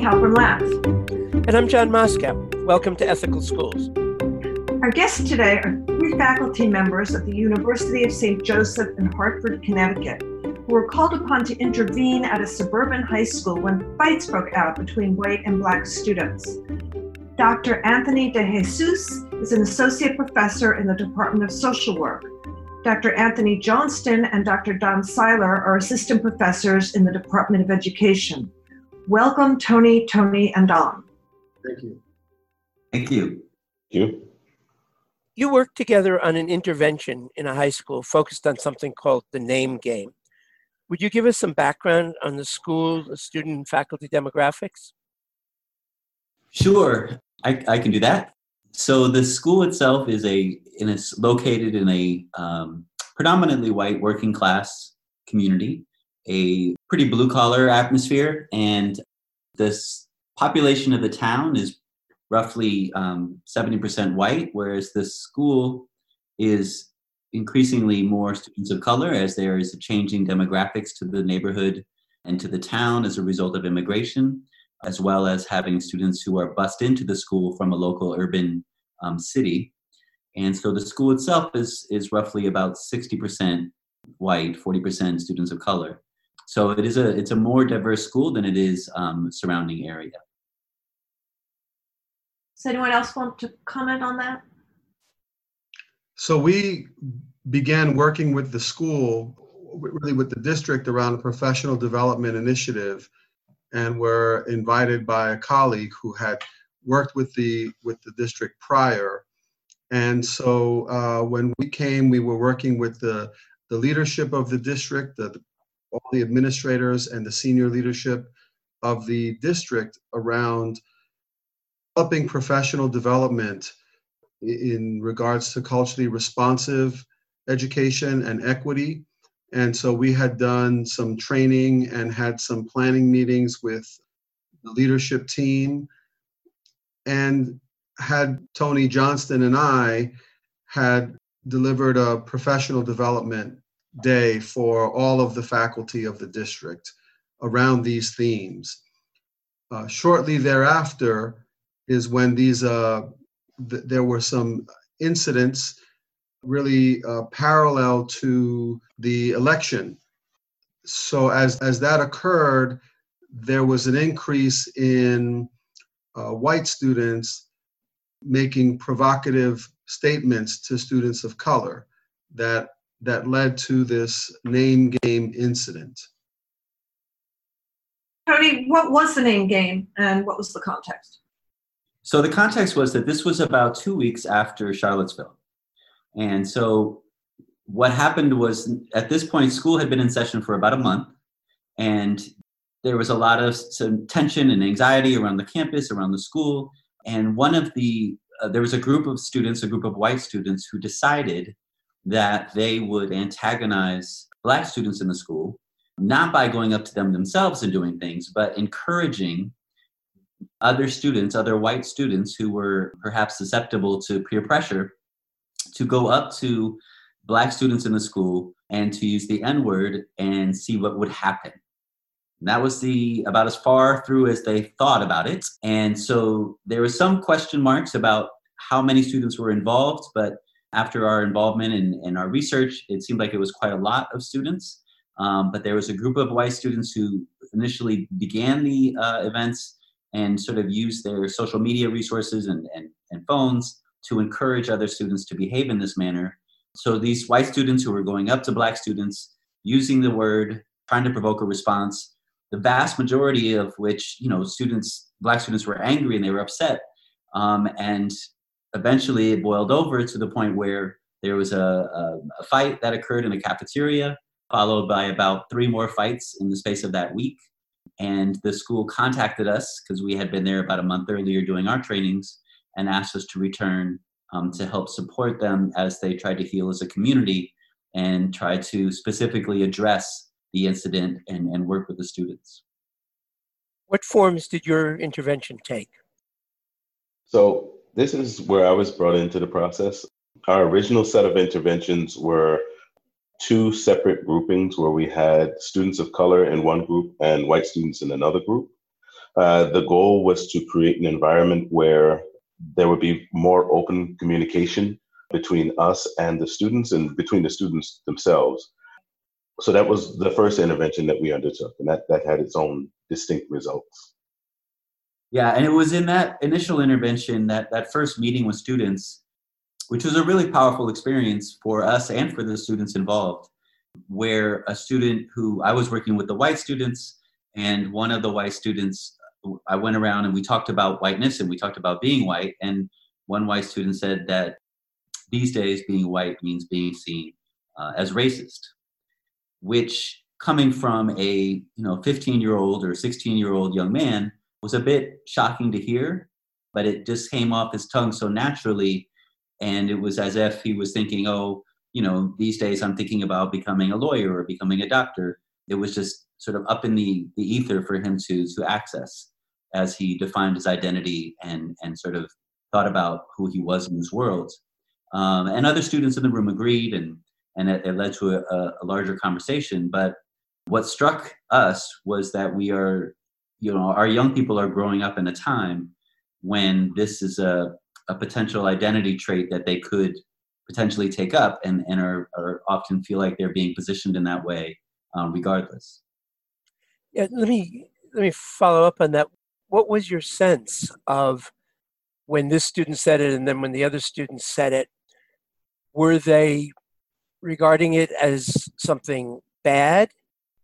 Amy Halpern Laff. And I'm John Moscow. Welcome to Ethical Schools. Our guests today are three faculty members at the University of St. Joseph in Hartford, Connecticut, who were called upon to intervene at a suburban high school when fights broke out between white and black students. Dr. Anthony De Jesus is an associate professor in the Department of Social Work. Dr. Anthony Johnston and Dr. Don Seiler are assistant professors in the Department of Education. Welcome, Tony, Tony, and Don. Thank you. Thank you. Thank you. You worked together on an intervention in a high school focused on something called the name game. Would you give us some background on the school, the student and faculty demographics? Sure, I, I can do that. So the school itself is a in a, located in a um, predominantly white working class community, a pretty blue collar atmosphere, and this population of the town is roughly um, 70% white, whereas the school is increasingly more students of color as there is a changing demographics to the neighborhood and to the town as a result of immigration as well as having students who are bused into the school from a local urban um, city. And so the school itself is, is roughly about 60% white, 40% students of color. So it is a, it's a more diverse school than it is um, surrounding area. Does anyone else want to comment on that? So we began working with the school, really with the district around a professional development initiative and were invited by a colleague who had worked with the with the district prior. And so uh, when we came, we were working with the the leadership of the district, the, the, all the administrators and the senior leadership of the district around helping professional development in regards to culturally responsive education and equity. And so we had done some training and had some planning meetings with the leadership team. And had Tony Johnston and I had delivered a professional development day for all of the faculty of the district around these themes. Uh, shortly thereafter is when these uh, th- there were some incidents really uh, parallel to the election. So as as that occurred, there was an increase in uh, white students making provocative statements to students of color that that led to this name game incident. Tony, what was the name game and what was the context? So the context was that this was about two weeks after Charlottesville. And so what happened was at this point, school had been in session for about a month, and there was a lot of some tension and anxiety around the campus, around the school. And one of the, uh, there was a group of students, a group of white students, who decided that they would antagonize black students in the school, not by going up to them themselves and doing things, but encouraging other students, other white students who were perhaps susceptible to peer pressure to go up to black students in the school and to use the N word and see what would happen. And that was the about as far through as they thought about it. And so there was some question marks about how many students were involved, but after our involvement in, in our research, it seemed like it was quite a lot of students. Um, but there was a group of white students who initially began the uh, events and sort of used their social media resources and, and, and phones to encourage other students to behave in this manner. So these white students who were going up to black students, using the word, trying to provoke a response, the vast majority of which, you know, students, black students were angry and they were upset. Um, and eventually it boiled over to the point where there was a, a, a fight that occurred in the cafeteria, followed by about three more fights in the space of that week. And the school contacted us because we had been there about a month earlier doing our trainings and asked us to return um, to help support them as they try to heal as a community and try to specifically address the incident and, and work with the students. What forms did your intervention take? So, this is where I was brought into the process. Our original set of interventions were two separate groupings where we had students of color in one group and white students in another group. Uh, the goal was to create an environment where there would be more open communication between us and the students and between the students themselves. So that was the first intervention that we undertook, and that, that had its own distinct results. Yeah, and it was in that initial intervention, that, that first meeting with students, which was a really powerful experience for us and for the students involved, where a student who I was working with the white students, and one of the white students, I went around and we talked about whiteness and we talked about being white. And one white student said that these days being white means being seen uh, as racist, which coming from a you know 15 year old or 16 year old young man was a bit shocking to hear, but it just came off his tongue so naturally. And it was as if he was thinking, oh, you know, these days I'm thinking about becoming a lawyer or becoming a doctor. It was just sort of up in the, the ether for him to, to access as he defined his identity and, and sort of thought about who he was in this world. Um, and other students in the room agreed, and, and it, it led to a, a larger conversation. But what struck us was that we are you know our young people are growing up in a time when this is a, a potential identity trait that they could potentially take up and, and are, are often feel like they're being positioned in that way um, regardless. Yeah let me let me follow up on that. What was your sense of when this student said it and then when the other student said it were they regarding it as something bad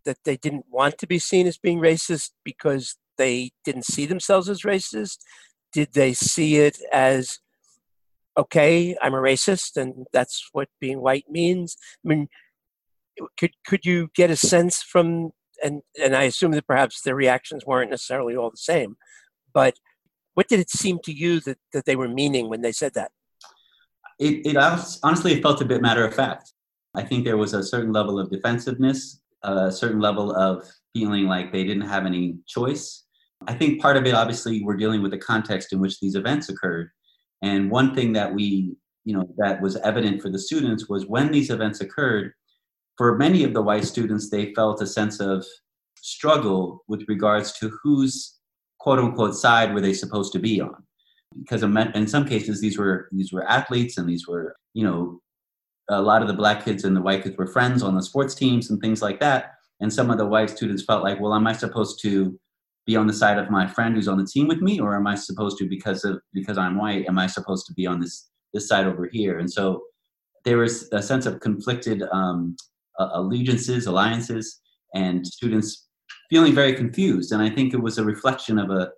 that they didn't want to be seen as being racist because they didn't see themselves as racist? Did they see it as, okay, I'm a racist and that's what being white means? I mean, could, could you get a sense from, and, and I assume that perhaps their reactions weren't necessarily all the same, but what did it seem to you that, that they were meaning when they said that? It, it honestly it felt a bit matter of fact. I think there was a certain level of defensiveness a certain level of feeling like they didn't have any choice. I think part of it, obviously, we're dealing with the context in which these events occurred. And one thing that we, you know, that was evident for the students was when these events occurred, for many of the white students, they felt a sense of struggle with regards to whose quote unquote side were they supposed to be on. Because in some cases, these were these were athletes and these were, you know, a lot of the black kids and the white kids were friends on the sports teams and things like that. And some of the white students felt like, well, am I supposed to be on the side of my friend who's on the team with me, or am I supposed to because of because I'm white? Am I supposed to be on this this side over here? And so there was a sense of conflicted um, allegiances, alliances, and students feeling very confused. And I think it was a reflection of a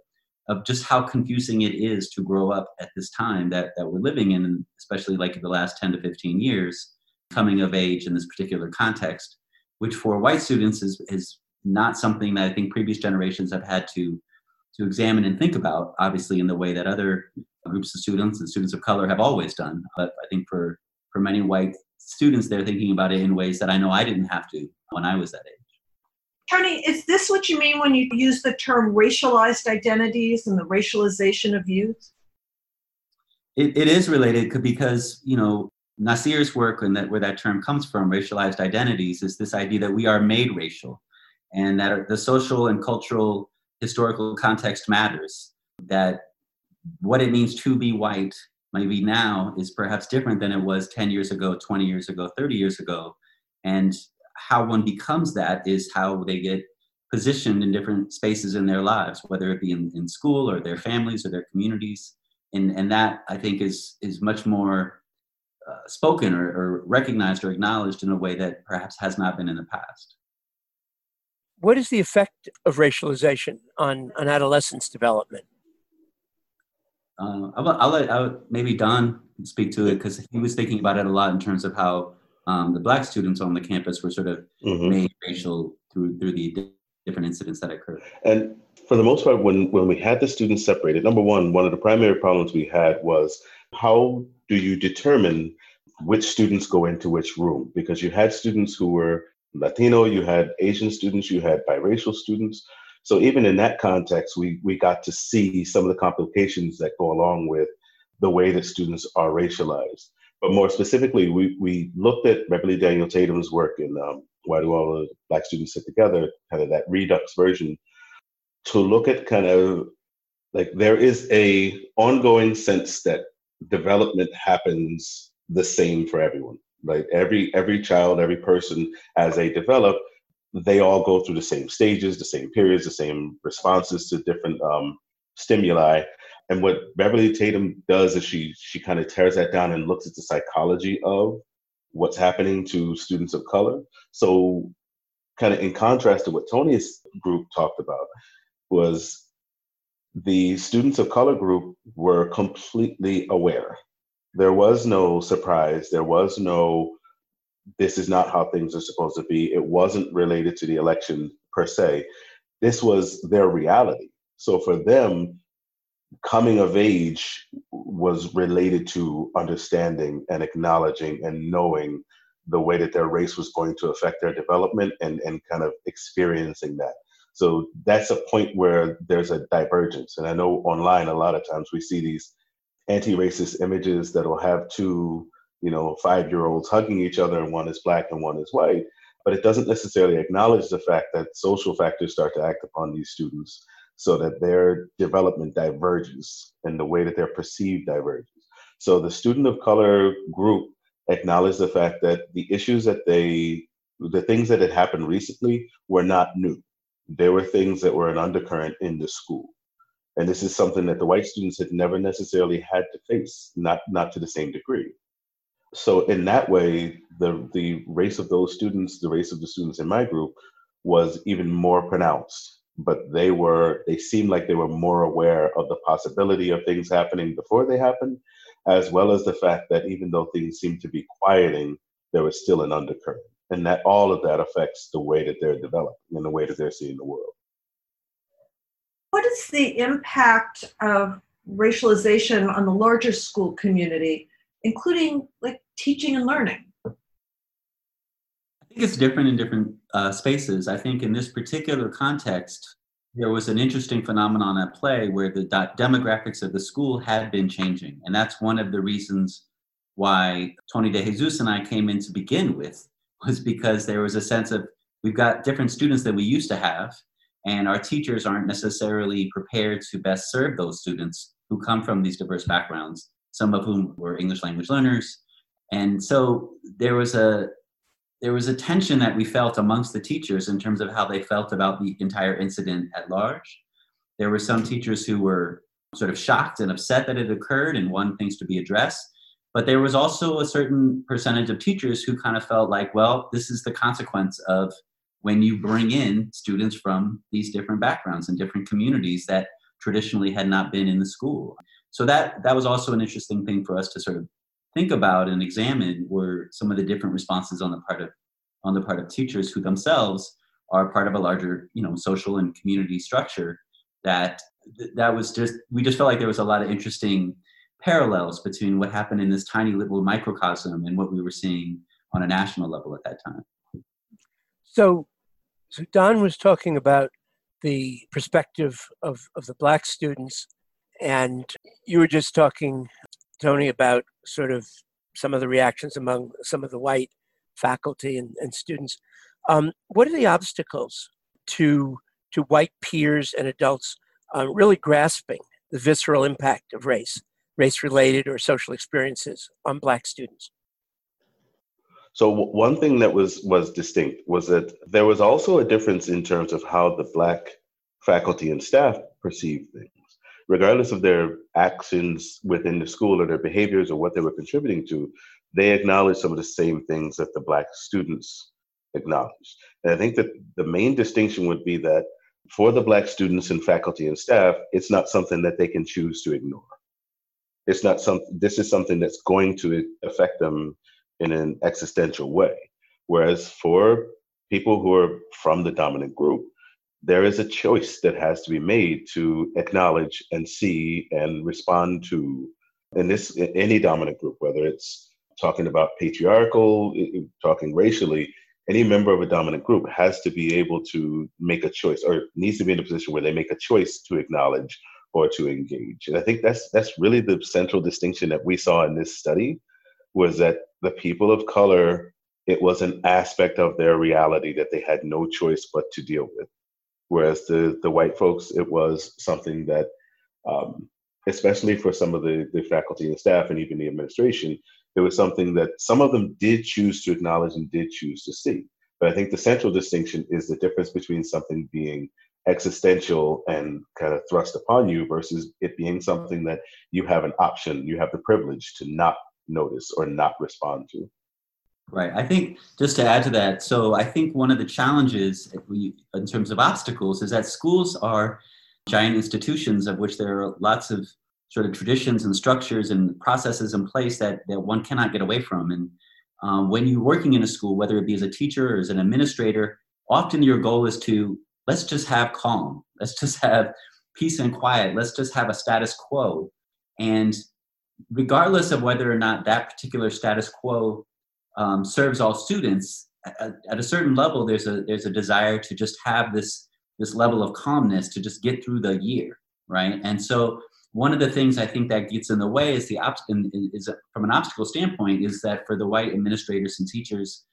of just how confusing it is to grow up at this time that, that we're living in, especially like the last 10 to 15 years, coming of age in this particular context, which for white students is, is not something that I think previous generations have had to, to examine and think about, obviously, in the way that other groups of students and students of color have always done. But I think for, for many white students, they're thinking about it in ways that I know I didn't have to when I was that age. Tony, is this what you mean when you use the term racialized identities and the racialization of youth? It, it is related because, you know, Nasir's work and that where that term comes from, racialized identities, is this idea that we are made racial and that the social and cultural historical context matters. That what it means to be white maybe now is perhaps different than it was 10 years ago, 20 years ago, 30 years ago. And how one becomes that is how they get positioned in different spaces in their lives, whether it be in, in school or their families or their communities. And, and that I think is, is much more uh, spoken or, or recognized or acknowledged in a way that perhaps has not been in the past. What is the effect of racialization on, on adolescence development? Uh, I'll, I'll, let I'll, maybe Don speak to it because he was thinking about it a lot in terms of how um, the black students on the campus were sort of mm-hmm. made racial through through the different incidents that occurred. And for the most part, when when we had the students separated, number one, one of the primary problems we had was how do you determine which students go into which room? Because you had students who were Latino, you had Asian students, you had biracial students. So even in that context, we we got to see some of the complications that go along with the way that students are racialized. But more specifically, we, we looked at Beverly Daniel Tatum's work in um, Why Do All the Black Students Sit Together, kind of that redux version, to look at kind of like there is a ongoing sense that development happens the same for everyone right? Every every child every person as they develop they all go through the same stages the same periods the same responses to different um, stimuli and what beverly tatum does is she she kind of tears that down and looks at the psychology of what's happening to students of color so kind of in contrast to what tony's group talked about was the students of color group were completely aware. There was no surprise. There was no, this is not how things are supposed to be. It wasn't related to the election per se. This was their reality. So for them, coming of age was related to understanding and acknowledging and knowing the way that their race was going to affect their development and, and kind of experiencing that. So that's a point where there's a divergence. And I know online a lot of times we see these anti-racist images that will have two, you know, five-year-olds hugging each other and one is black and one is white. But it doesn't necessarily acknowledge the fact that social factors start to act upon these students so that their development diverges and the way that they're perceived diverges. So the student of color group acknowledged the fact that the issues that they, the things that had happened recently were not new there were things that were an undercurrent in the school. And this is something that the white students had never necessarily had to face, not, not to the same degree. So in that way, the, the race of those students, the race of the students in my group was even more pronounced. But they were, they seemed like they were more aware of the possibility of things happening before they happened, as well as the fact that even though things seemed to be quieting, there was still an undercurrent and that all of that affects the way that they're developing and the way that they're seeing the world. What is the impact of racialization on the larger school community, including like teaching and learning? It's different in different uh, spaces. I think in this particular context, there was an interesting phenomenon at play where the demographics of the school had been changing. And that's one of the reasons why Tony DeJesus and I came in to begin with was because there was a sense of we've got different students that we used to have, and our teachers aren't necessarily prepared to best serve those students who come from these diverse backgrounds, some of whom were English language learners. And so there was a there was a tension that we felt amongst the teachers in terms of how they felt about the entire incident at large. There were some teachers who were sort of shocked and upset that it occurred and wanted things to be addressed. But there was also a certain percentage of teachers who kind of felt like, well, this is the consequence of when you bring in students from these different backgrounds and different communities that traditionally had not been in the school. So that that was also an interesting thing for us to sort of think about and examine were some of the different responses on the part of on the part of teachers who themselves are part of a larger, you know, social and community structure that that was just we just felt like there was a lot of interesting parallels between what happened in this tiny little microcosm and what we were seeing on a national level at that time. So, so Don was talking about the perspective of, of the black students, and you were just talking, Tony, about sort of some of the reactions among some of the white faculty and, and students. Um, what are the obstacles to to white peers and adults uh, really grasping the visceral impact of race race related or social experiences on black students so one thing that was was distinct was that there was also a difference in terms of how the black faculty and staff perceived things regardless of their actions within the school or their behaviors or what they were contributing to they acknowledged some of the same things that the black students acknowledged. And i think that the main distinction would be that for the black students and faculty and staff it's not something that they can choose to ignore. It's not some this is something that's going to affect them in an existential way. Whereas for people who are from the dominant group there is a choice that has to be made to acknowledge and see and respond to in this in any dominant group whether it's talking about patriarchal talking racially any member of a dominant group has to be able to make a choice or needs to be in a position where they make a choice to acknowledge or to engage. And I think that's that's really the central distinction that we saw in this study was that the people of color, it was an aspect of their reality that they had no choice but to deal with. Whereas the the white folks, it was something that, um, especially for some of the the faculty and staff and even the administration, it was something that some of them did choose to acknowledge and did choose to see. But I think the central distinction is the difference between something being existential and kind of thrust upon you versus it being something that you have an option, you have the privilege to not notice or not respond to. Right. I think just to add to that, so I think one of the challenges we, in terms of obstacles is that schools are giant institutions of which there are lots of sort of traditions and structures and processes in place that, that one cannot get away from. And um, when you're working in a school, whether it be as a teacher or as an administrator, often your goal is to let's just have calm, let's just have peace and quiet, let's just have a status quo. And regardless of whether or not that particular status quo um, serves all students, at, at, a certain level, there's a there's a desire to just have this this level of calmness to just get through the year, right? And so one of the things I think that gets in the way is the op- is from an obstacle standpoint is that for the white administrators and teachers,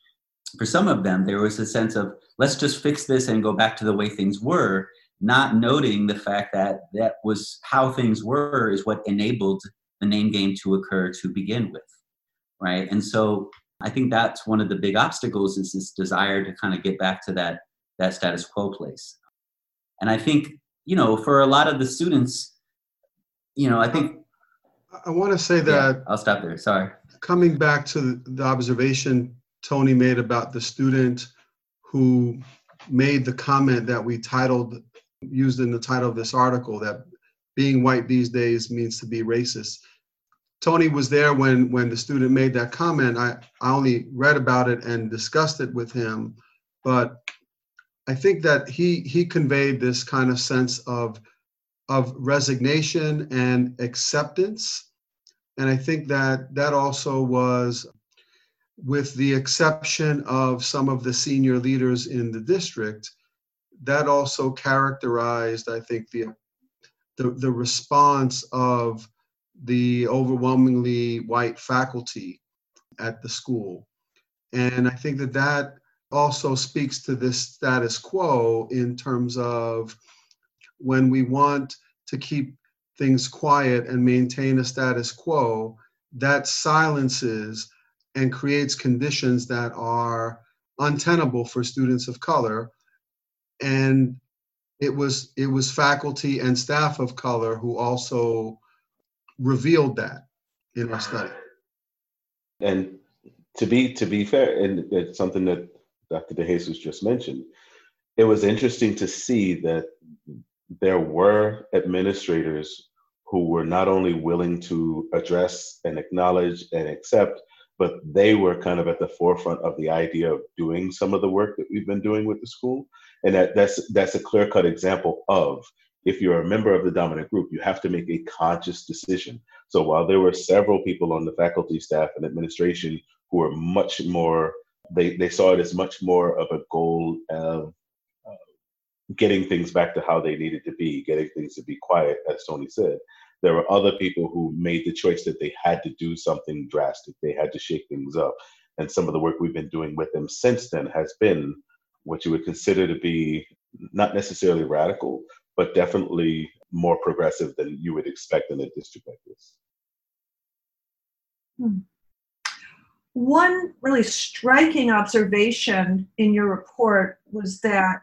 for some of them, there was a sense of let's just fix this and go back to the way things were, not noting the fact that that was how things were is what enabled the name game to occur to begin with, right? And so I think that's one of the big obstacles is this desire to kind of get back to that that status quo place. And I think you know for a lot of the students you know, I think. I want to say that. Yeah, I'll stop there. Sorry. Coming back to the observation Tony made about the student who made the comment that we titled, used in the title of this article, that being white these days means to be racist. Tony was there when when the student made that comment. I, I only read about it and discussed it with him, but I think that he he conveyed this kind of sense of of resignation and acceptance. And I think that that also was, with the exception of some of the senior leaders in the district, that also characterized, I think, the, the, the response of the overwhelmingly white faculty at the school. And I think that that also speaks to this status quo in terms of when we want to keep things quiet and maintain a status quo, that silences and creates conditions that are untenable for students of color. And it was it was faculty and staff of color who also revealed that in our study. And to be to be fair, and it's something that Dr. DeJesus just mentioned, it was interesting to see that there were administrators who were not only willing to address and acknowledge and accept, but they were kind of at the forefront of the idea of doing some of the work that we've been doing with the school. And that, that's that's a clear-cut example of if you're a member of the dominant group, you have to make a conscious decision. So while there were several people on the faculty, staff, and administration who were much more, they, they saw it as much more of a goal of uh, getting things back to how they needed to be, getting things to be quiet, as Tony said. There were other people who made the choice that they had to do something drastic. They had to shake things up. And some of the work we've been doing with them since then has been what you would consider to be not necessarily radical, but definitely more progressive than you would expect in a district like this. Hmm. One really striking observation in your report was that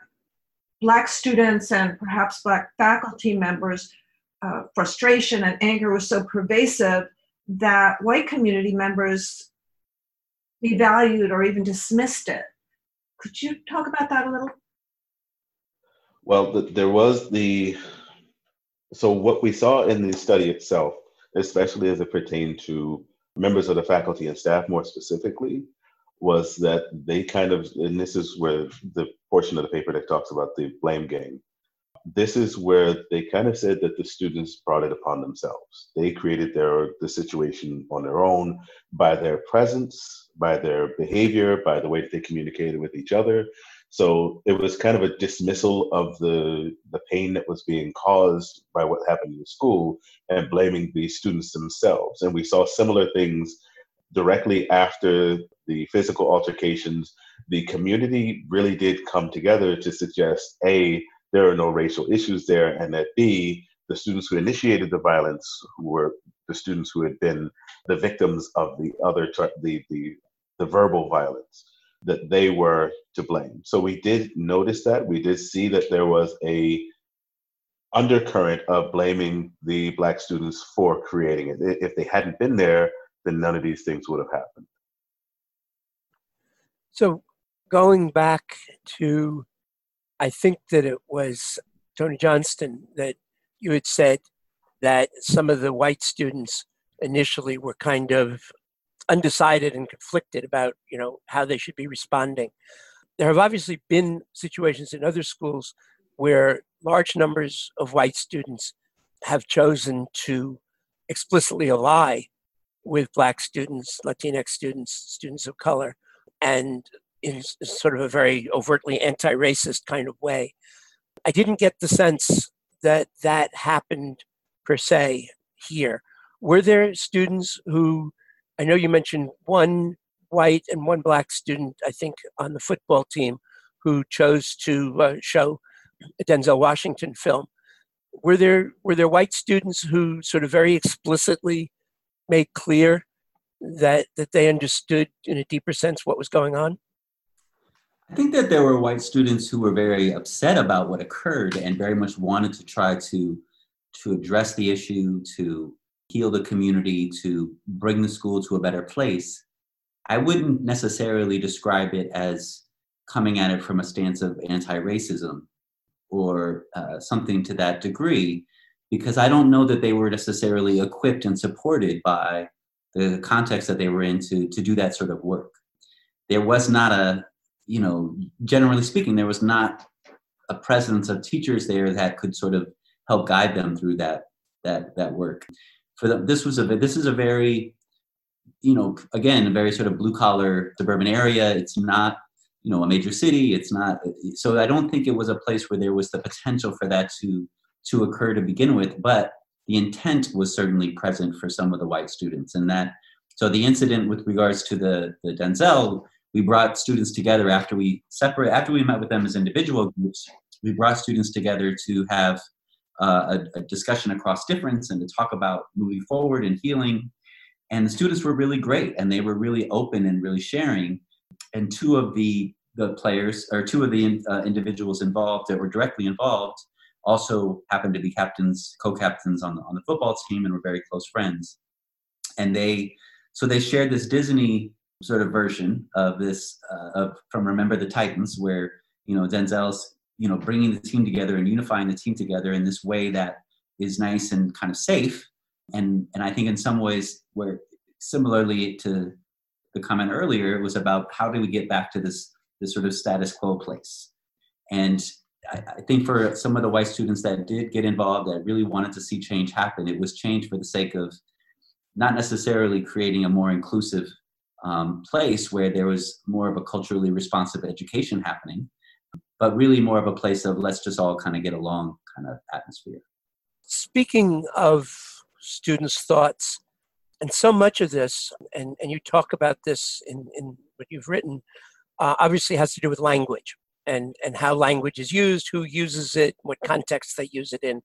Black students and perhaps Black faculty members' uh, frustration and anger was so pervasive that white community members devalued or even dismissed it. Could you talk about that a little? Well, the, there was the, so what we saw in the study itself, especially as it pertained to members of the faculty and staff more specifically, was that they kind of, and this is where the portion of the paper that talks about the blame game, this is where they kind of said that the students brought it upon themselves. They created their the situation on their own by their presence, by their behavior, by the way that they communicated with each other. So it was kind of a dismissal of the the pain that was being caused by what happened in the school and blaming the students themselves. And we saw similar things directly after the physical altercations, the community really did come together to suggest a there are no racial issues there, and that B, the students who initiated the violence who were the students who had been the victims of the other the the the verbal violence that they were to blame. So we did notice that we did see that there was a undercurrent of blaming the black students for creating it. If they hadn't been there, then none of these things would have happened. So going back to, I think that it was Tony Johnston that you had said that some of the white students initially were kind of undecided and conflicted about you know how they should be responding. There have obviously been situations in other schools where large numbers of white students have chosen to explicitly ally with black students latinx students students of color and in sort of a very overtly anti-racist kind of way. I didn't get the sense that that happened per se here. Were there students who I know you mentioned one white and one black student, I think, on the football team who chose to uh, show a Denzel Washington film. Were there were there white students who sort of very explicitly made clear that that they understood in a deeper sense what was going on? I think that there were white students who were very upset about what occurred and very much wanted to try to to address the issue, to heal the community, to bring the school to a better place, I wouldn't necessarily describe it as coming at it from a stance of anti racism or uh, something to that degree, because I don't know that they were necessarily equipped and supported by the context that they were in to, to do that sort of work. There was not a, you know, generally speaking, there was not a presence of teachers there that could sort of help guide them through that that that work for them, this was a this is a very, you know, again, a very sort of blue collar suburban area. It's not, you know, a major city. It's not. So I don't think it was a place where there was the potential for that to to occur to begin with. But the intent was certainly present for some of the white students, and that. So the incident with regards to the the Denzel, we brought students together after we separate after we met with them as individual groups. We brought students together to have uh, a, a, discussion across difference and to talk about moving forward and healing. And the students were really great and they were really open and really sharing. And two of the, the players, or two of the uh, individuals involved that were directly involved, also happened to be captains, co-captains on the, on the football team and were very close friends. And they, so they shared this Disney sort of version of this, uh, of from Remember the Titans, where you know Denzel's you know bringing the team together and unifying the team together in this way that is nice and kind of safe. And and i think in some ways where similarly to the comment earlier it was about how do we get back to this this sort of status quo place? And I, I think for some of the white students that did get involved that really wanted to see change happen it was change for the sake of not necessarily creating a more inclusive um, place where there was more of a culturally responsive education happening but really more of a place of let's just all kind of get along kind of atmosphere. Speaking of students' thoughts, and so much of this, and, and you talk about this in, in what you've written, uh, obviously has to do with language and, and how language is used, who uses it, what context they use it in.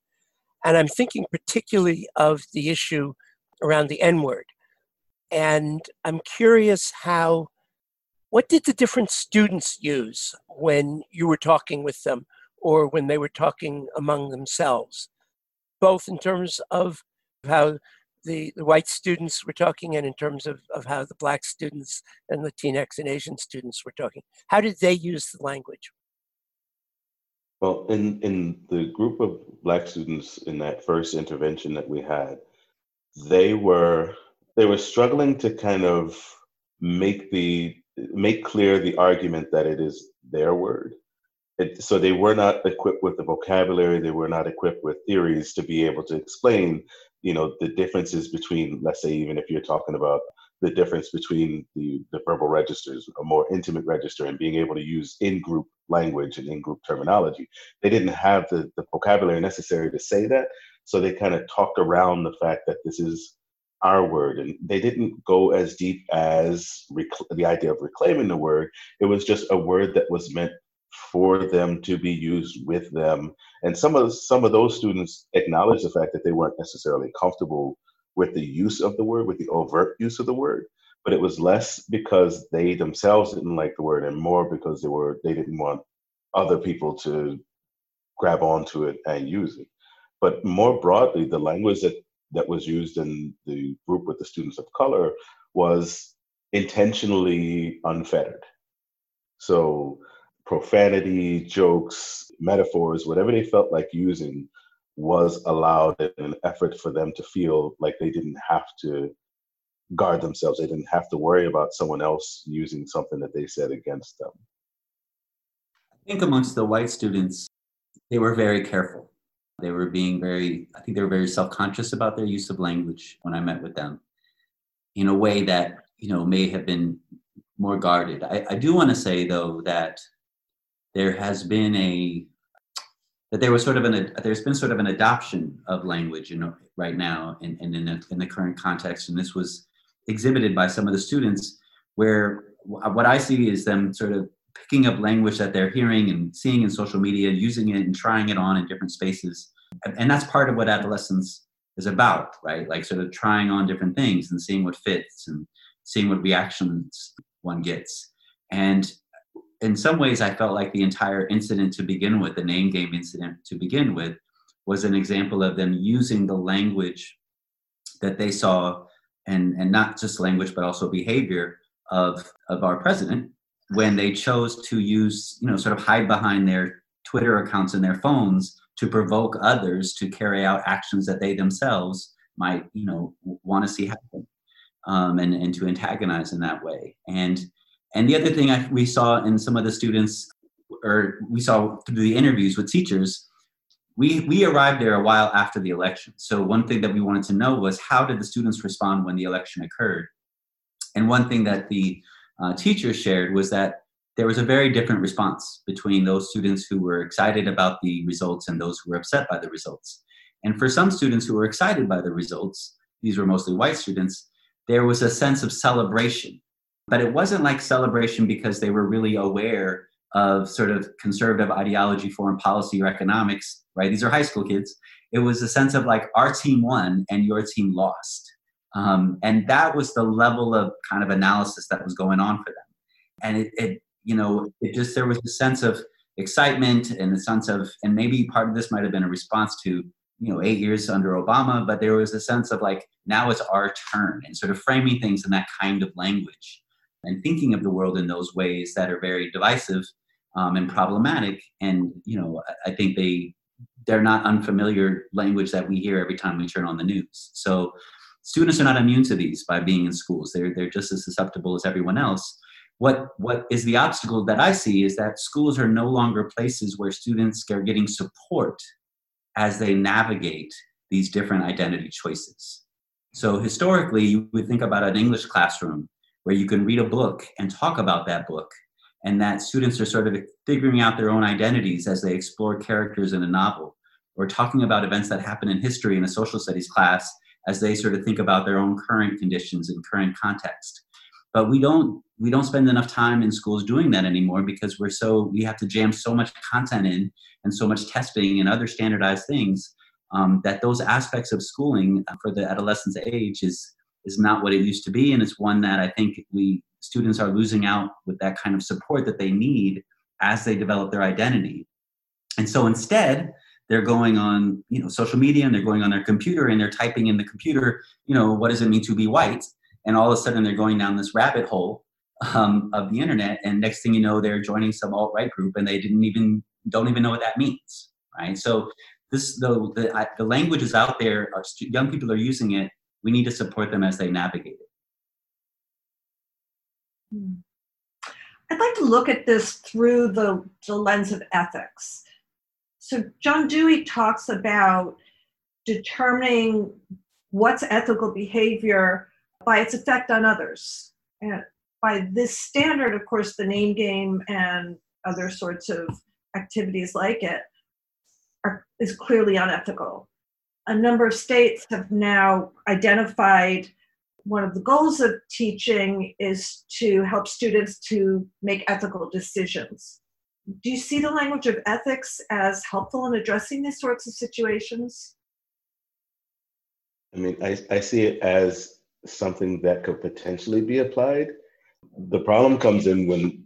And I'm thinking particularly of the issue around the N word. And I'm curious how what did the different students use when you were talking with them or when they were talking among themselves, both in terms of how the, the white students were talking and in terms of, of how the black students and Latinx and Asian students were talking? How did they use the language? Well, in, in the group of black students in that first intervention that we had, they were they were struggling to kind of make the make clear the argument that it is their word. It, so they were not equipped with the vocabulary, they were not equipped with theories to be able to explain, you know, the differences between, let's say, even if you're talking about the difference between the, the verbal registers, a more intimate register, and being able to use in-group language and in-group terminology. They didn't have the, the vocabulary necessary to say that, so they kind of talked around the fact that this is our word. And they didn't go as deep as rec- the idea of reclaiming the word. It was just a word that was meant for them to be used with them. And some of some of those students acknowledged the fact that they weren't necessarily comfortable with the use of the word, with the overt use of the word. But it was less because they themselves didn't like the word, and more because they were they didn't want other people to grab onto it and use it. But more broadly, the language that that was used in the group with the students of color was intentionally unfettered. So profanity, jokes, metaphors, whatever they felt like using was allowed in an effort for them to feel like they didn't have to guard themselves. They didn't have to worry about someone else using something that they said against them. I think amongst the white students, they were very careful. They were being very, I think they were very self conscious about their use of language when I met with them in a way that, you know, may have been more guarded. I, I do want to say, though, that there has been a that there was sort of an there's been sort of an adoption of language you know right now and in, in, in, in the current context and this was exhibited by some of the students where what i see is them sort of picking up language that they're hearing and seeing in social media using it and trying it on in different spaces. And that's part of what adolescence is about right? Like sort of trying on different things and seeing what fits and seeing what reactions one gets. And in some ways, I felt like the entire incident to begin with, the name game incident to begin with, was an example of them using the language that they saw, and, and not just language, but also behavior of, of our president when they chose to use, you know, sort of hide behind their Twitter accounts and their phones to provoke others to carry out actions that they themselves might, you know, want to see happen, um, and and to antagonize in that way. And and the other thing I, we saw in some of the students, or we saw through the interviews with teachers, we, we arrived there a while after the election. So one thing that we wanted to know was how did the students respond when the election occurred? And one thing that the uh, teachers shared was that there was a very different response between those students who were excited about the results and those who were upset by the results. And for some students who were excited by the results, these were mostly white students, there was a sense of celebration but it wasn't like celebration because they were really aware of sort of conservative ideology, foreign policy, or economics, right? These are high school kids. It was a sense of like our team won and your team lost. Um, and that was the level of kind of analysis that was going on for them. And it, it, you know, it just, there was a sense of excitement and a sense of, and maybe part of this might have been a response to, you know, eight years under Obama, but there was a sense of like, now it's our turn and sort of framing things in that kind of language and thinking of the world in those ways that are very divisive um, and problematic. And you know, I think they they're not unfamiliar language that we hear every time we turn on the news. So students are not immune to these by being in schools. They're they're just as susceptible as everyone else. What what is the obstacle that I see is that schools are no longer places where students are getting support as they navigate these different identity choices. So historically, you would think about an English classroom where you can read a book and talk about that book and that students are sort of figuring out their own identities as they explore characters in a novel or talking about events that happen in history in a social studies class as they sort of think about their own current conditions and current context. But we don't we don't spend enough time in schools doing that anymore because we're so we have to jam so much content in and so much testing and other standardized things um, that those aspects of schooling for the adolescent's age is is not what it used to be. And it's one that i think we students are losing out with that kind of support that they need as they develop their identity. And so instead they're going on you know social media and they're going on their computer and they're typing in the computer you know what does it mean to be white and all of a sudden they're going down this rabbit hole um, of the internet and next thing you know they're joining some alt-right group and they didn't even don't even know what that means right so this the the, the language is out there our young people are using it we need to support them as they navigate it. Hmm. I'd like to look at this through the, the lens of ethics. So, John Dewey talks about determining what's ethical behavior by its effect on others. And by this standard, of course, the name game and other sorts of activities like it are, is clearly unethical a number of states have now identified one of the goals of teaching is to help students to make ethical decisions. Do you see the language of ethics as helpful in addressing these sorts of situations? I mean, I, I see it as something that could potentially be applied. The problem comes in when,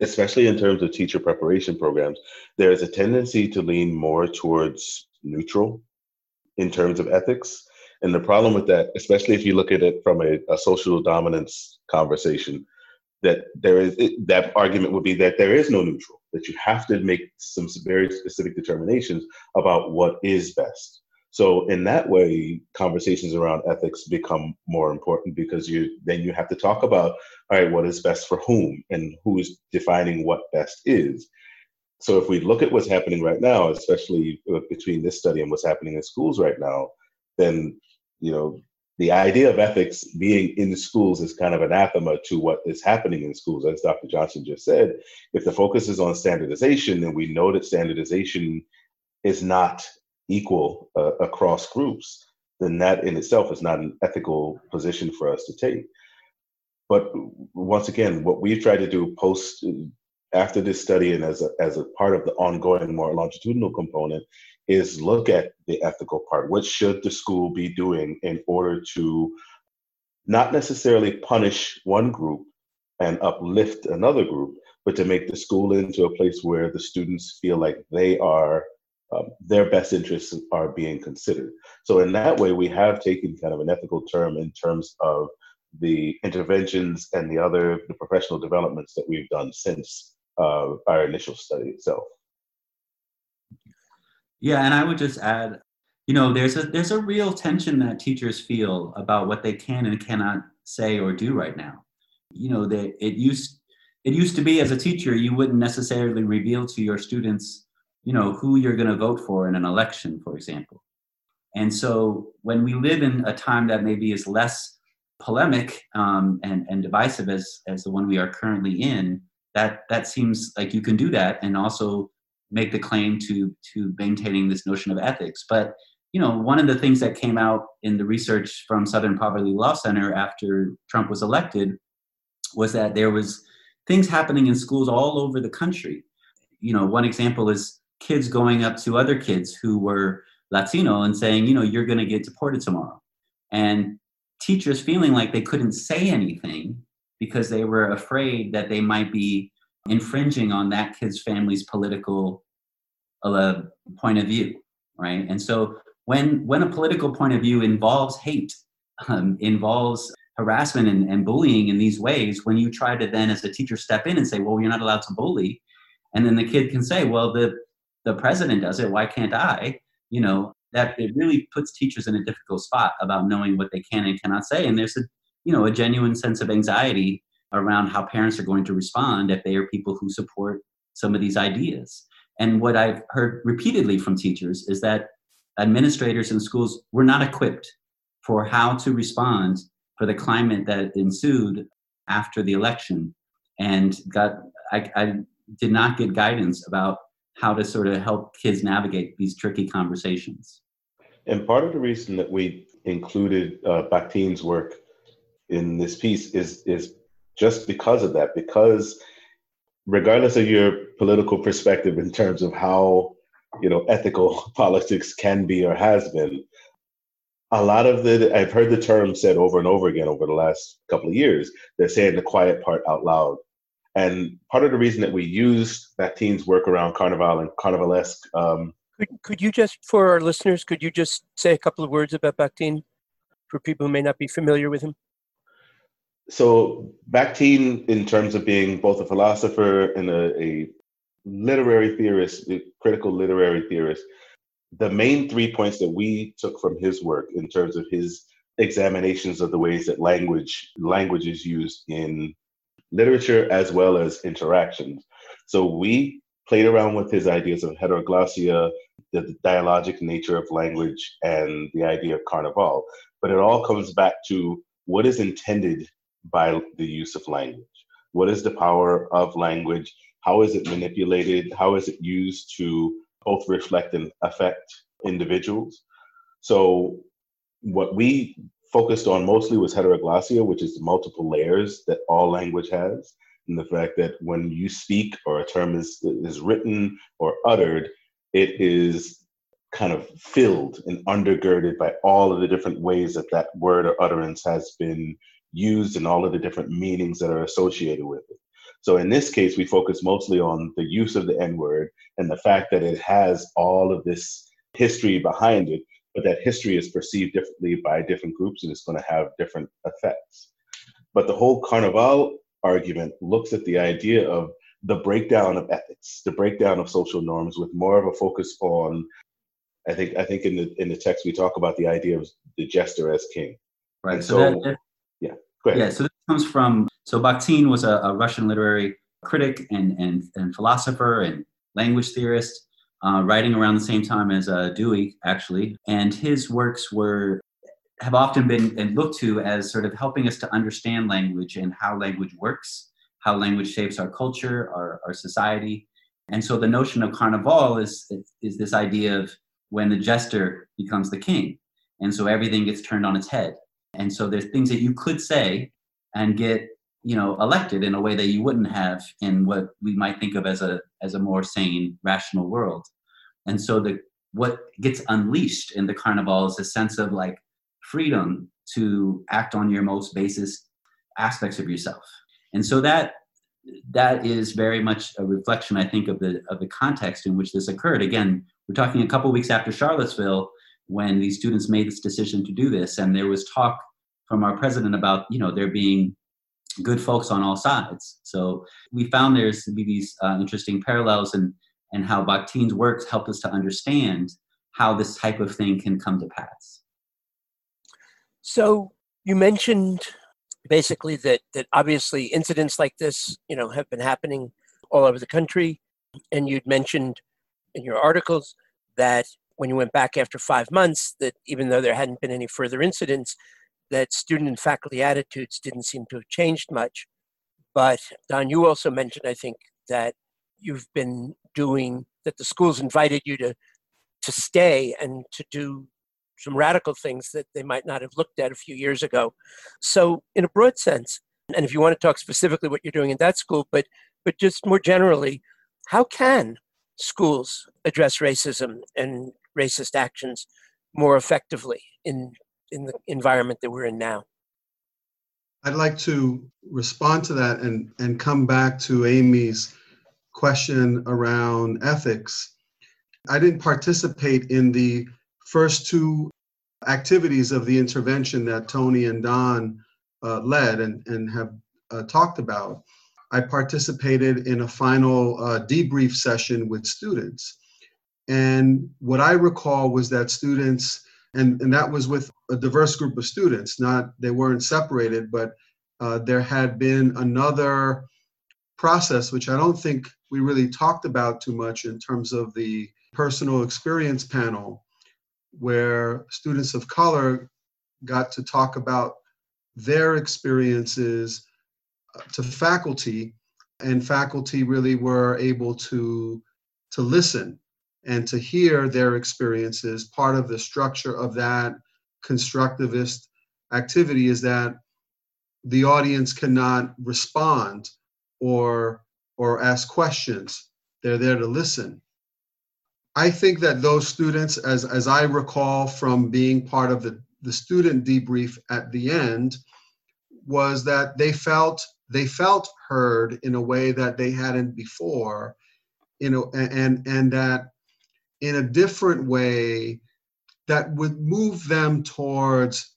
especially in terms of teacher preparation programs, there is a tendency to lean more towards neutral in terms of ethics. And the problem with that, especially if you look at it from a, a social dominance conversation, that there is that argument would be that there is no neutral, that you have to make some very specific determinations about what is best. So in that way, conversations around ethics become more important because you then you have to talk about all right, what is best for whom and who is defining what best is. So if we look at what's happening right now, especially uh, between this study and what's happening in schools right now, then you know the idea of ethics being in schools is kind of anathema to what is happening in schools, as Dr. Johnson just said. If the focus is on standardization, and we know that standardization is not equal uh, across groups, then that in itself is not an ethical position for us to take. But once again, what we've tried to do post after this study and as a, as a part of the ongoing more longitudinal component is look at the ethical part. What should the school be doing in order to not necessarily punish one group and uplift another group, but to make the school into a place where the students feel like they are um, their best interests are being considered. So in that way, we have taken kind of an ethical term in terms of the interventions and the other the professional developments that we've done since uh, our initial study itself. Yeah, and I would just add, you know, there's a there's a real tension that teachers feel about what they can and cannot say or do right now. You know, that it used it used to be as a teacher, you wouldn't necessarily reveal to your students you know, who you're going to vote for in an election, for example. And so when we live in a time that maybe is less polemic um, and, and divisive as, as the one we are currently in, that, that seems like you can do that and also make the claim to, to maintaining this notion of ethics. But, you know, one of the things that came out in the research from Southern Poverty Law Center after Trump was elected was that there was things happening in schools all over the country. You know, one example is kids going up to other kids who were Latino and saying, you know, you're going to get deported tomorrow. And teachers feeling like they couldn't say anything because they were afraid that they might be infringing on that kid's family's political uh, point of view, right? And so when when a political point of view involves hate, um, involves harassment and, and bullying in these ways, when you try to then as a teacher step in and say, well, you're not allowed to bully, and then the kid can say, well, the the president does it. Why can't i? You know that it really puts teachers in a difficult spot about knowing what they can and cannot say. And there's a you know a genuine sense of anxiety around how parents are going to respond if they are people who support some of these ideas and what i've heard repeatedly from teachers is that administrators in schools were not equipped for how to respond for the climate that ensued after the election and got I, I did not get guidance about how to sort of help kids navigate these tricky conversations. And part of the reason that we included uh, Bakhtin's work in this piece is is just because of that. Because regardless of your political perspective in terms of how you know ethical politics can be or has been, a lot of the I've heard the term said over and over again over the last couple of years. They're saying the quiet part out loud and part of the reason that we used Bakhtin's work around Carnival and Carnivalesque. Um, could, could you just, for our listeners, could you just say a couple of words about Bakhtin for people who may not be familiar with him? So, Bakhtin, in terms of being both a philosopher and a, a literary theorist, a critical literary theorist, the main three points that we took from his work in terms of his examinations of the ways that language language is used in literature as well as interactions. So we played around with his ideas of heteroglossia, the dialogic nature of language, and the idea of carnival. But it all comes back to what is intended by the use of language. What is the power of language? How is it manipulated? How is it used to both reflect and affect individuals? So, what we focused on mostly was heteroglossia, which is the multiple layers that all language has. and the fact that when you speak or a term is is written or uttered, it is kind of filled and undergirded by all of the different ways that that word or utterance has been used and all of the different meanings that are associated with it. So in this case, we focus mostly on the use of the N word and the fact that it has all of this history behind it, but that history is perceived differently by different groups and it's going to have different effects. But the whole Carnival argument looks at the idea of the breakdown of ethics, the breakdown of social norms, with more of a focus on. I think I think in the in the text we talk about the idea of the jester as king. Right. And so, so, that, yeah, yeah. So this comes from so Bakhtin was a, a Russian literary critic and, and and philosopher and language theorist, uh, writing around the same time as uh, Dewey actually, and his works were have often been and looked to as sort of helping us to understand language and how language works, how language shapes our culture, our, our society. And so the notion of carnival is, is this idea of when the jester becomes the king. And so everything gets turned on its head. And so there's things that you could say and get, you know, elected in a way that you wouldn't have in what we might think of as a as a more sane, rational world. And so the what gets unleashed in the carnival is a sense of like freedom to act on your most basis aspects of yourself and so that that is very much a reflection i think of the of the context in which this occurred again we're talking a couple weeks after charlottesville when these students made this decision to do this and there was talk from our president about you know there being good folks on all sides. So we found there's these uh, interesting parallels and and how bakhtin's works help us to understand how this type of thing can come to pass. So you mentioned basically that that obviously incidents like this, you know, have been happening all over the country, and you'd mentioned in your articles that when you went back after five months, that even though there hadn't been any further incidents, that student and faculty attitudes didn't seem to have changed much. But Don, you also mentioned, I think, that you've been doing that the schools invited you to to stay and to do some radical things that they might not have looked at a few years ago. So, in a broad sense, and if you want to talk specifically what you're doing in that school, but but just more generally, how can schools address racism and racist actions more effectively in in the environment that we're in now? I'd like to respond to that and, and come back to Amy's question around ethics. I didn't participate in the first two activities of the intervention that Tony and Don uh, led and, and have uh, talked about. I participated in a final uh, debrief session with students. And what I recall was that students, and, and that was with a diverse group of students, not they weren't separated, but uh, there had been another process, which I don't think we really talked about too much in terms of the personal experience panel, where students of color got to talk about their experiences uh, to faculty, and faculty really were able to to listen and to hear their experiences. Part of the structure of that constructivist activity is that the audience cannot respond or or ask questions. They're there to listen. I think that those students, as, as I recall from being part of the, the student debrief at the end, was that they felt they felt heard in a way that they hadn't before, you know, and and that in a different way that would move them towards,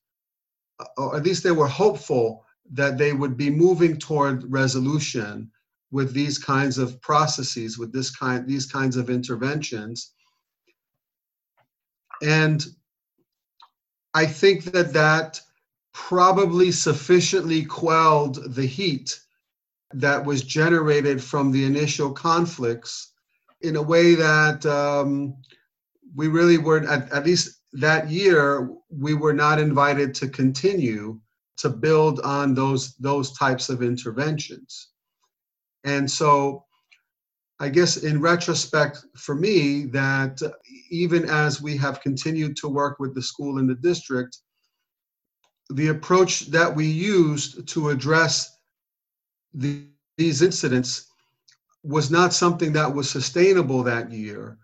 or at least they were hopeful that they would be moving toward resolution with these kinds of processes, with this kind, these kinds of interventions. And I think that that probably sufficiently quelled the heat that was generated from the initial conflicts in a way that um, we really were, at, at least that year, we were not invited to continue to build on those those types of interventions. And so I guess in retrospect for me that even as we have continued to work with the school and the district, the approach that we used to address the these incidents was not something that was sustainable that year,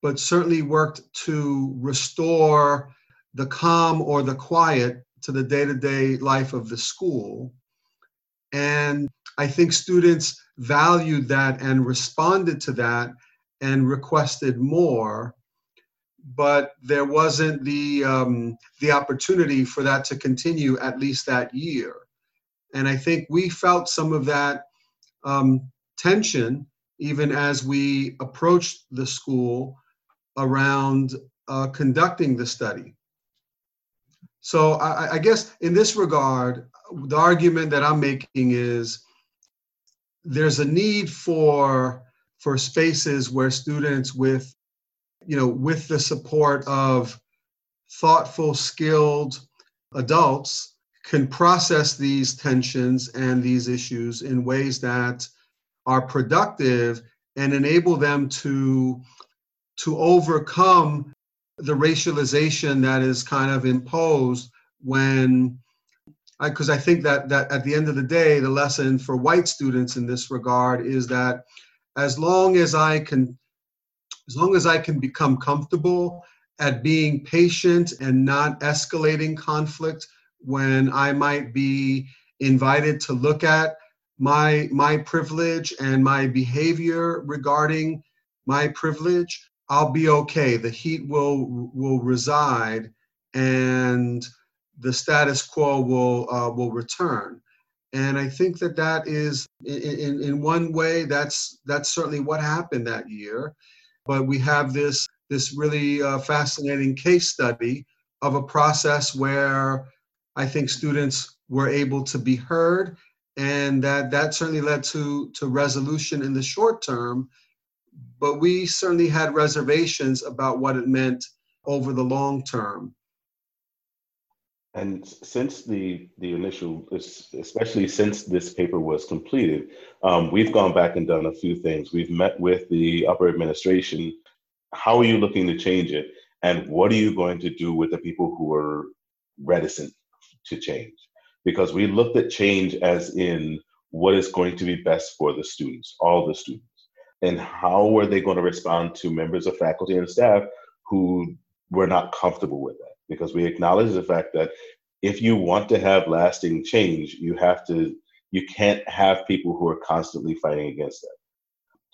but certainly worked to restore the calm or the quiet to the day to day life of the school. And I think students valued that and responded to that and requested more. But there wasn't the um, the opportunity for that to continue at least that year, and I think we felt some of that um, tension even as we approached the school around uh, conducting the study. So I, I, guess in this regard, the argument that I'm making is there's a need for for spaces where students with you know with the support of thoughtful skilled adults can process these tensions and these issues in ways that are productive and enable them to to overcome the racialization that is kind of imposed when I because I, I think that that at the end of the day the lesson for white students in this regard is that as long as i can as long as i can become comfortable at being patient and not escalating conflict when i might be invited to look at my my privilege and my behavior regarding my privilege i'll be okay. The heat will will reside and the status quo will uh, will return. And i think that that is in, in one way that's that's certainly what happened that year. But we have this this really uh, fascinating case study of a process where i think students were able to be heard and that that certainly led to to resolution in the short term but we certainly had reservations about what it meant over the long term. And since the the initial especially since this paper was completed um, we've gone back and done a few things. We've met with the upper administration. How are you looking to change it? And what are you going to do with the people who are reticent to change because we looked at change as in what is going to be best for the students, all the students, and how are they going to respond to members of faculty and staff who were not comfortable with that. Because we acknowledge the fact that if you want to have lasting change, you have to, you can't have people who are constantly fighting against that.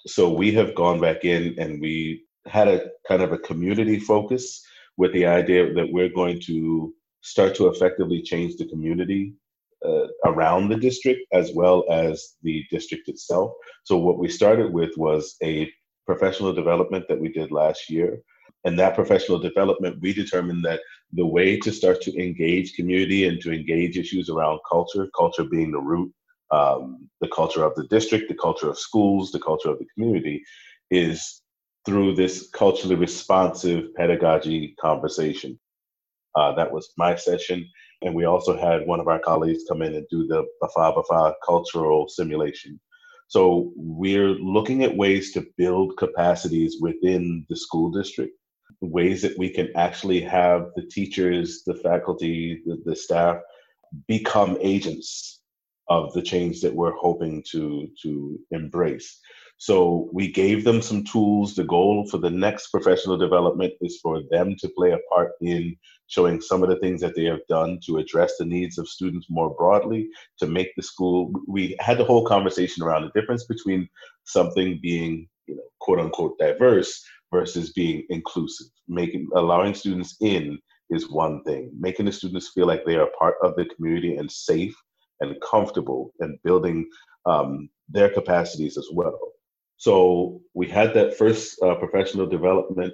So we have gone back in and we had a kind of a community focus with the idea that we're going to start to effectively change the community uh, around the district as well as the district itself. So, what we started with was a professional development that we did last year. And that professional development, we determined that the way to start to engage community and to engage issues around culture, culture being the root, um, the culture of the district, the culture of schools, the culture of the community, is through this culturally responsive pedagogy conversation. Uh, that was my session. And we also had one of our colleagues come in and do the Bafa Bafa cultural simulation. So we're looking at ways to build capacities within the school district, ways that we can actually have the teachers, the faculty, the, the staff become agents of the change that we're hoping to, to embrace. So we gave them some tools. The goal for the next professional development is for them to play a part in showing some of the things that they have done to address the needs of students more broadly, to make the school. We had the whole conversation around the difference between something being, you know, quote unquote diverse versus being inclusive. Making allowing students in is one thing. Making the students feel like they are part of the community and safe and comfortable and building um, their capacities as well so we had that first uh, professional development,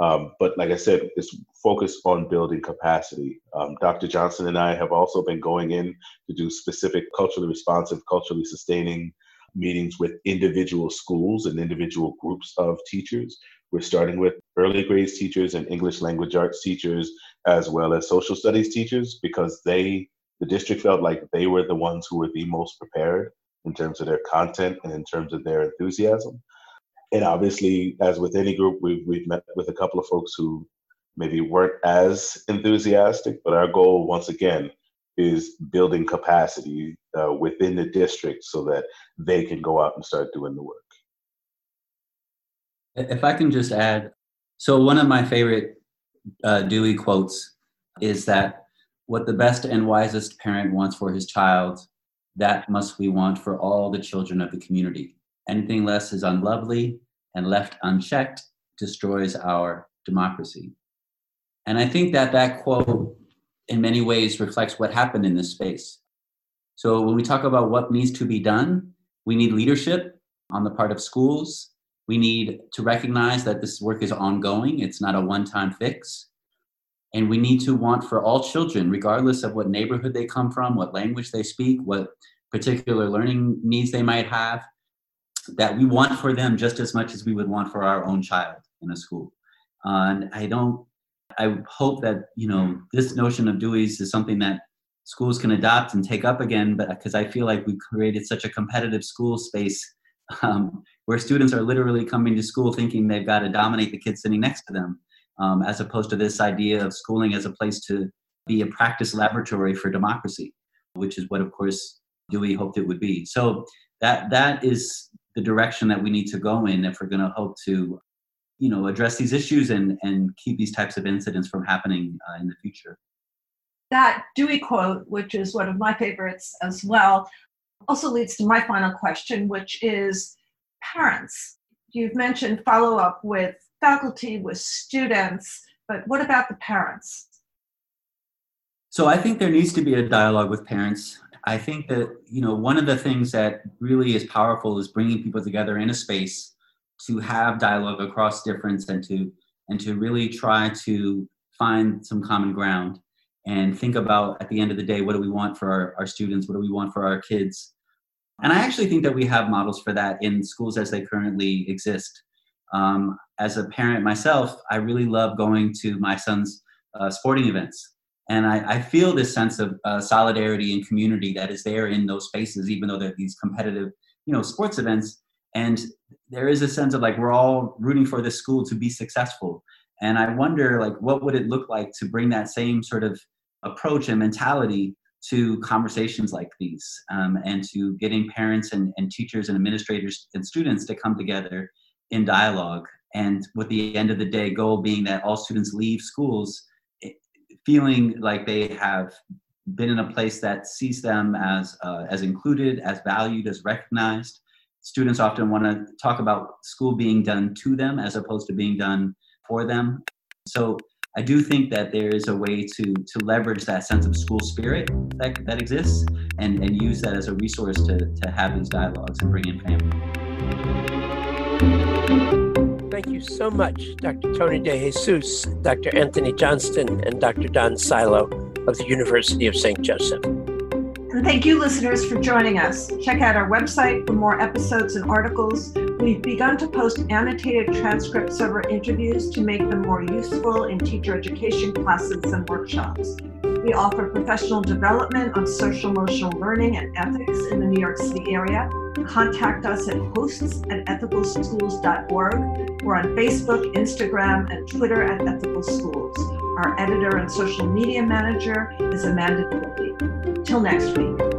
um, but like I said, it's focused on building capacity. Um, Dr. Johnson and I have also been going in to do specific culturally responsive, culturally sustaining meetings with individual schools and individual groups of teachers. We're starting with early grades teachers and English language arts teachers, as well as social studies teachers, because they, the district felt like they were the ones who were the most prepared in terms of their content and in terms of their enthusiasm. And obviously, as with any group, we've, we've met with a couple of folks who maybe weren't as enthusiastic, but our goal, once again, is building capacity uh, within the district so that they can go out and start doing the work. If I can just add, so one of my favorite uh, Dewey quotes is that what the best and wisest parent wants for his child, that must we want for all the children of the community. Anything less is unlovely and left unchecked destroys our democracy. And I think that that quote, in many ways, reflects what happened in this space. So when we talk about what needs to be done, we need leadership on the part of schools. We need to recognize that this work is ongoing, it's not a one time fix. And we need to want for all children, regardless of what neighborhood they come from, what language they speak, what particular learning needs they might have, that we want for them just as much as we would want for our own child in a school. Uh, and I don't, I hope that, you know, this notion of Dewey's is something that schools can adopt and take up again, but because I feel like we've created such a competitive school space um, where students are literally coming to school thinking they've got to dominate the kids sitting next to them, um, as opposed to this idea of schooling as a place to be a practice laboratory for democracy, which is what, of course, Dewey hoped it would be. So that that is the direction that we need to go in if we're going to hope to you know address these issues and and keep these types of incidents from happening uh, in the future. That dewey quote which is one of my favorites as well also leads to my final question which is parents you've mentioned follow up with faculty with students but what about the parents? So i think there needs to be a dialogue with parents. I think that you know one of the things that really is powerful is bringing people together in a space to have dialogue across difference and to and to really try to find some common ground and think about at the end of the day what do we want for our, our students? What do we want for our kids? And i actually think that we have models for that in schools as they currently exist. Um, as a parent myself i really love going to my son's uh, sporting events. And I, I, feel this sense of uh, solidarity and community that is there in those spaces, even though they're these competitive, you know, sports events. And there is a sense of like we're all rooting for this school to be successful. And I wonder, like, what would it look like to bring that same sort of approach and mentality to conversations like these, um, and to getting parents and, and teachers and administrators and students to come together in dialogue. And with the end of the day goal being that all students leave schools feeling like they have been in a place that sees them as uh, as included, as valued, as recognized. Students often want to talk about school being done to them as opposed to being done for them. So I do think that there is a way to to leverage that sense of school spirit that, that exists and, and use that as a resource to, to have these dialogues and bring in family. Thank you so much, Dr. Tony DeJesus, Dr. Anthony Johnston, and Dr. Don Silo of the University of St. Joseph. And thank you, listeners, for joining us. Check out our website for more episodes and articles. We've begun to post annotated transcripts of our interviews to make them more useful in teacher education classes and workshops. We offer professional development on social emotional learning and ethics in the New York City area. Contact us at hosts at ethicalschools.org. We're on Facebook, Instagram, and Twitter at Ethical Schools. Our editor and social media manager is Amanda. Till next week.